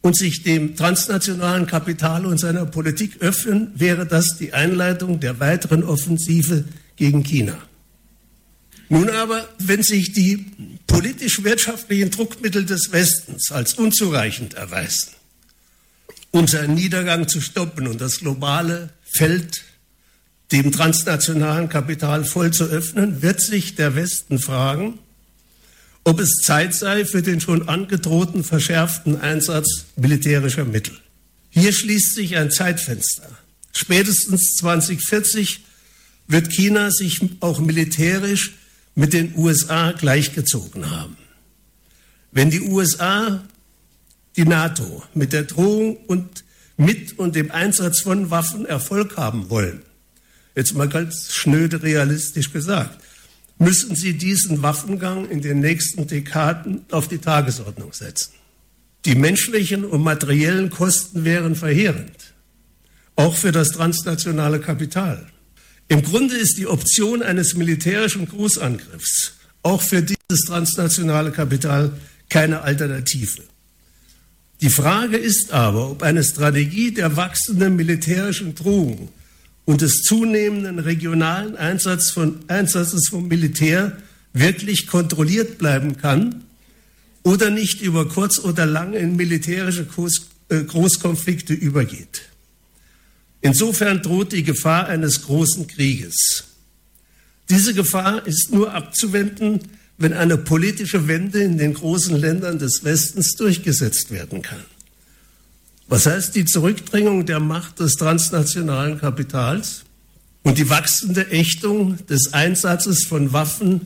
und sich dem transnationalen Kapital und seiner Politik öffnen, wäre das die Einleitung der weiteren Offensive gegen China. Nun aber, wenn sich die politisch-wirtschaftlichen Druckmittel des Westens als unzureichend erweisen, um seinen Niedergang zu stoppen und das globale Feld dem transnationalen Kapital voll zu öffnen, wird sich der Westen fragen, ob es Zeit sei für den schon angedrohten verschärften Einsatz militärischer Mittel. Hier schließt sich ein Zeitfenster. Spätestens 2040 wird China sich auch militärisch mit den USA gleichgezogen haben. Wenn die USA die NATO mit der Drohung und mit und dem Einsatz von Waffen Erfolg haben wollen, jetzt mal ganz schnöde realistisch gesagt, müssen sie diesen Waffengang in den nächsten Dekaden auf die Tagesordnung setzen. Die menschlichen und materiellen Kosten wären verheerend, auch für das transnationale Kapital. Im Grunde ist die Option eines militärischen Großangriffs auch für dieses transnationale Kapital keine Alternative. Die Frage ist aber, ob eine Strategie der wachsenden militärischen Drohung und des zunehmenden regionalen Einsatz von, Einsatzes vom Militär wirklich kontrolliert bleiben kann oder nicht über kurz oder lang in militärische äh, Großkonflikte übergeht. Insofern droht die Gefahr eines großen Krieges. Diese Gefahr ist nur abzuwenden, wenn eine politische Wende in den großen Ländern des Westens durchgesetzt werden kann. Was heißt die Zurückdrängung der Macht des transnationalen Kapitals und die wachsende Ächtung des Einsatzes von Waffen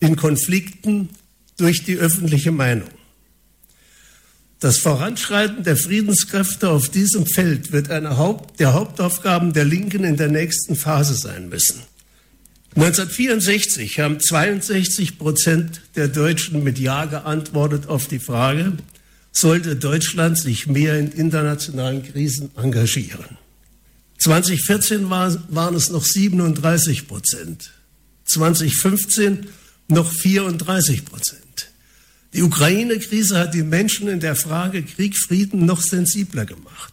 in Konflikten durch die öffentliche Meinung? Das Voranschreiten der Friedenskräfte auf diesem Feld wird eine Haupt, der Hauptaufgaben der Linken in der nächsten Phase sein müssen. 1964 haben 62 Prozent der Deutschen mit Ja geantwortet auf die Frage, sollte Deutschland sich mehr in internationalen Krisen engagieren. 2014 war, waren es noch 37 Prozent, 2015 noch 34 Prozent. Die Ukraine-Krise hat die Menschen in der Frage Krieg, Frieden noch sensibler gemacht.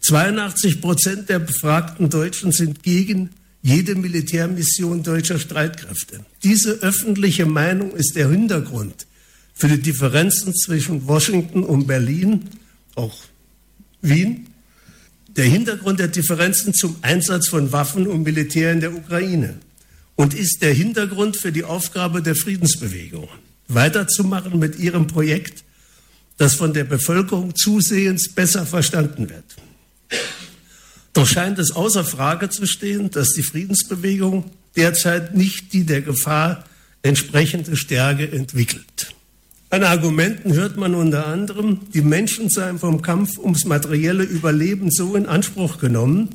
82 Prozent der befragten Deutschen sind gegen jede Militärmission deutscher Streitkräfte. Diese öffentliche Meinung ist der Hintergrund für die Differenzen zwischen Washington und Berlin, auch Wien, der Hintergrund der Differenzen zum Einsatz von Waffen und Militär in der Ukraine und ist der Hintergrund für die Aufgabe der Friedensbewegung, weiterzumachen mit ihrem Projekt, das von der Bevölkerung zusehends besser verstanden wird. Doch scheint es außer Frage zu stehen, dass die Friedensbewegung derzeit nicht die der Gefahr entsprechende Stärke entwickelt. An Argumenten hört man unter anderem, die Menschen seien vom Kampf ums materielle Überleben so in Anspruch genommen,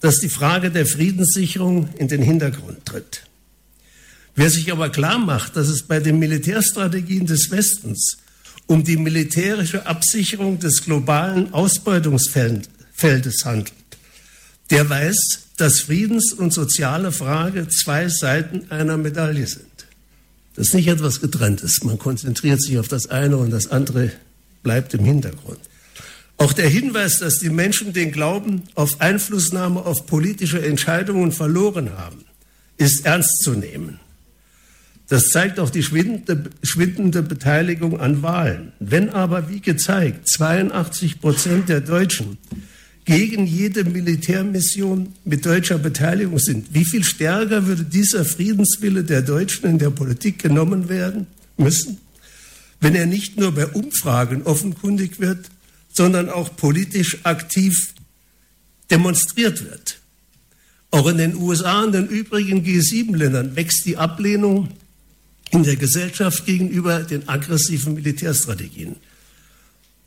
dass die Frage der Friedenssicherung in den Hintergrund tritt. Wer sich aber klar macht, dass es bei den Militärstrategien des Westens um die militärische Absicherung des globalen Ausbeutungsfeldes handelt, der weiß, dass Friedens- und soziale Frage zwei Seiten einer Medaille sind. Das ist nicht etwas Getrenntes. Man konzentriert sich auf das eine und das andere bleibt im Hintergrund. Auch der Hinweis, dass die Menschen den Glauben auf Einflussnahme auf politische Entscheidungen verloren haben, ist ernst zu nehmen. Das zeigt auch die schwindende, schwindende Beteiligung an Wahlen. Wenn aber, wie gezeigt, 82 Prozent der Deutschen gegen jede Militärmission mit deutscher Beteiligung sind, wie viel stärker würde dieser Friedenswille der Deutschen in der Politik genommen werden müssen, wenn er nicht nur bei Umfragen offenkundig wird, sondern auch politisch aktiv demonstriert wird. Auch in den USA und den übrigen G7-Ländern wächst die Ablehnung in der Gesellschaft gegenüber den aggressiven Militärstrategien.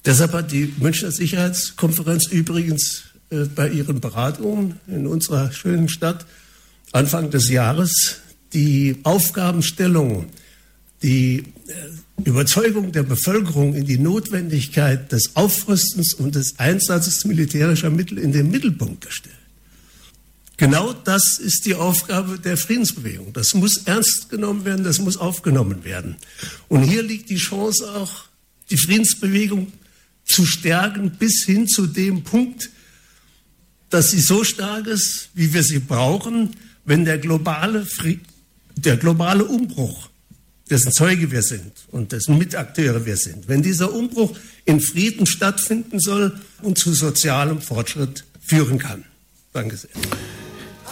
Deshalb hat die Münchner Sicherheitskonferenz übrigens äh, bei ihren Beratungen in unserer schönen Stadt Anfang des Jahres die Aufgabenstellung, die äh, Überzeugung der Bevölkerung in die Notwendigkeit des Aufrüstens und des Einsatzes militärischer Mittel in den Mittelpunkt gestellt. Genau das ist die Aufgabe der Friedensbewegung. Das muss ernst genommen werden, das muss aufgenommen werden. Und hier liegt die Chance auch, die Friedensbewegung zu stärken bis hin zu dem Punkt, dass sie so stark ist, wie wir sie brauchen, wenn der globale, der globale Umbruch, dessen Zeuge wir sind und dessen Mitakteure wir sind, wenn dieser Umbruch in Frieden stattfinden soll und zu sozialem Fortschritt führen kann. Danke sehr.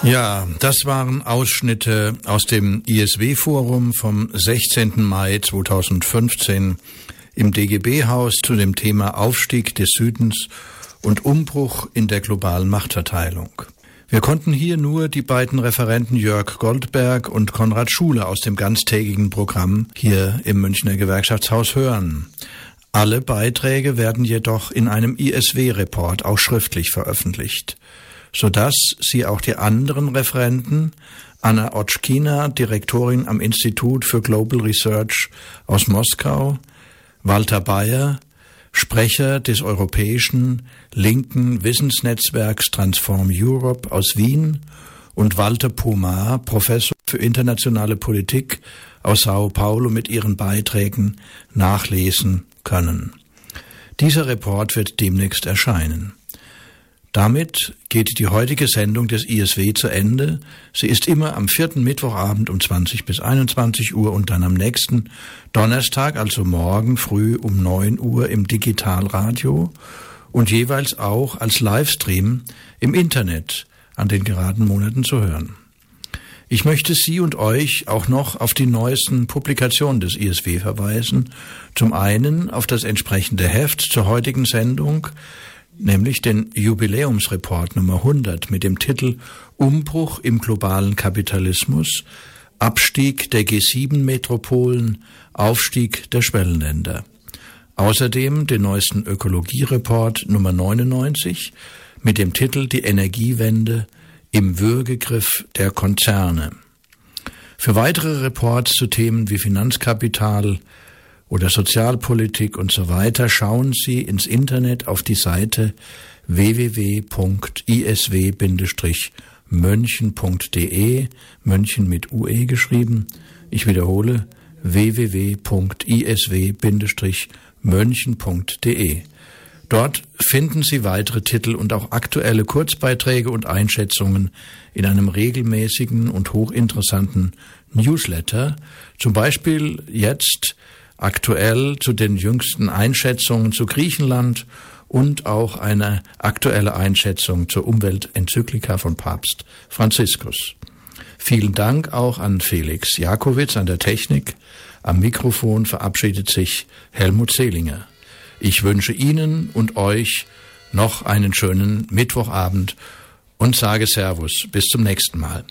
Ja, das waren Ausschnitte aus dem ISW-Forum vom 16. Mai 2015 im DGB-Haus zu dem Thema Aufstieg des Südens und Umbruch in der globalen Machtverteilung. Wir konnten hier nur die beiden Referenten Jörg Goldberg und Konrad Schule aus dem ganztägigen Programm hier im Münchner Gewerkschaftshaus hören. Alle Beiträge werden jedoch in einem ISW-Report auch schriftlich veröffentlicht, sodass Sie auch die anderen Referenten Anna Otschkina, Direktorin am Institut für Global Research aus Moskau, Walter Bayer, Sprecher des europäischen linken Wissensnetzwerks Transform Europe aus Wien und Walter Pomar, Professor für internationale Politik aus Sao Paulo mit ihren Beiträgen nachlesen können. Dieser Report wird demnächst erscheinen. Damit geht die heutige Sendung des ISW zu Ende. Sie ist immer am vierten Mittwochabend um 20 bis 21 Uhr und dann am nächsten Donnerstag, also morgen früh um 9 Uhr im Digitalradio und jeweils auch als Livestream im Internet an den geraden Monaten zu hören. Ich möchte Sie und euch auch noch auf die neuesten Publikationen des ISW verweisen. Zum einen auf das entsprechende Heft zur heutigen Sendung, nämlich den Jubiläumsreport Nummer 100 mit dem Titel Umbruch im globalen Kapitalismus, Abstieg der G7-Metropolen, Aufstieg der Schwellenländer. Außerdem den neuesten Ökologiereport Nummer 99 mit dem Titel Die Energiewende im Würgegriff der Konzerne. Für weitere Reports zu Themen wie Finanzkapital oder Sozialpolitik und so weiter, schauen Sie ins Internet auf die Seite www.isw-mönchen.de, Mönchen mit UE geschrieben. Ich wiederhole www.isw-mönchen.de. Dort finden Sie weitere Titel und auch aktuelle Kurzbeiträge und Einschätzungen in einem regelmäßigen und hochinteressanten Newsletter, zum Beispiel jetzt aktuell zu den jüngsten Einschätzungen zu Griechenland und auch eine aktuelle Einschätzung zur Umweltenzyklika von Papst Franziskus. Vielen Dank auch an Felix Jakowitz an der Technik. Am Mikrofon verabschiedet sich Helmut Selinger. Ich wünsche Ihnen und euch noch einen schönen Mittwochabend und sage Servus. Bis zum nächsten Mal.